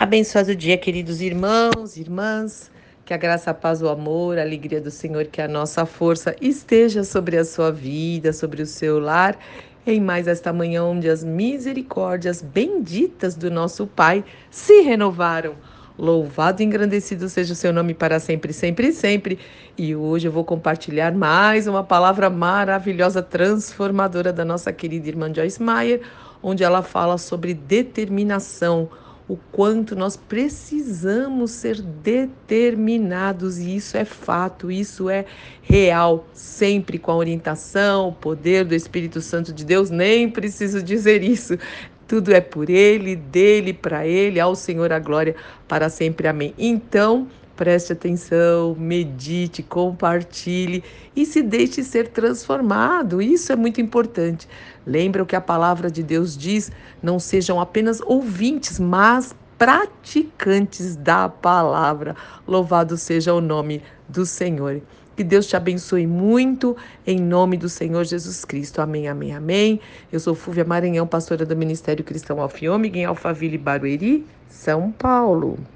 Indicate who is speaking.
Speaker 1: Abençoado dia, queridos irmãos, irmãs. Que a graça, a paz, o amor, a alegria do Senhor, que a nossa força esteja sobre a sua vida, sobre o seu lar, em mais esta manhã onde as misericórdias benditas do nosso Pai se renovaram. Louvado e engrandecido seja o seu nome para sempre, sempre, sempre. E hoje eu vou compartilhar mais uma palavra maravilhosa, transformadora da nossa querida irmã Joyce Meyer, onde ela fala sobre determinação o quanto nós precisamos ser determinados, e isso é fato, isso é real, sempre com a orientação, o poder do Espírito Santo de Deus, nem preciso dizer isso. Tudo é por Ele, dele, para Ele, ao Senhor a glória para sempre. Amém. Então, Preste atenção, medite, compartilhe e se deixe ser transformado. Isso é muito importante. Lembra o que a palavra de Deus diz? Não sejam apenas ouvintes, mas praticantes da palavra. Louvado seja o nome do Senhor. Que Deus te abençoe muito, em nome do Senhor Jesus Cristo. Amém, amém, amém. Eu sou Fúvia Maranhão, pastora do Ministério Cristão Alfiômega, em Alphaville, Barueri, São Paulo.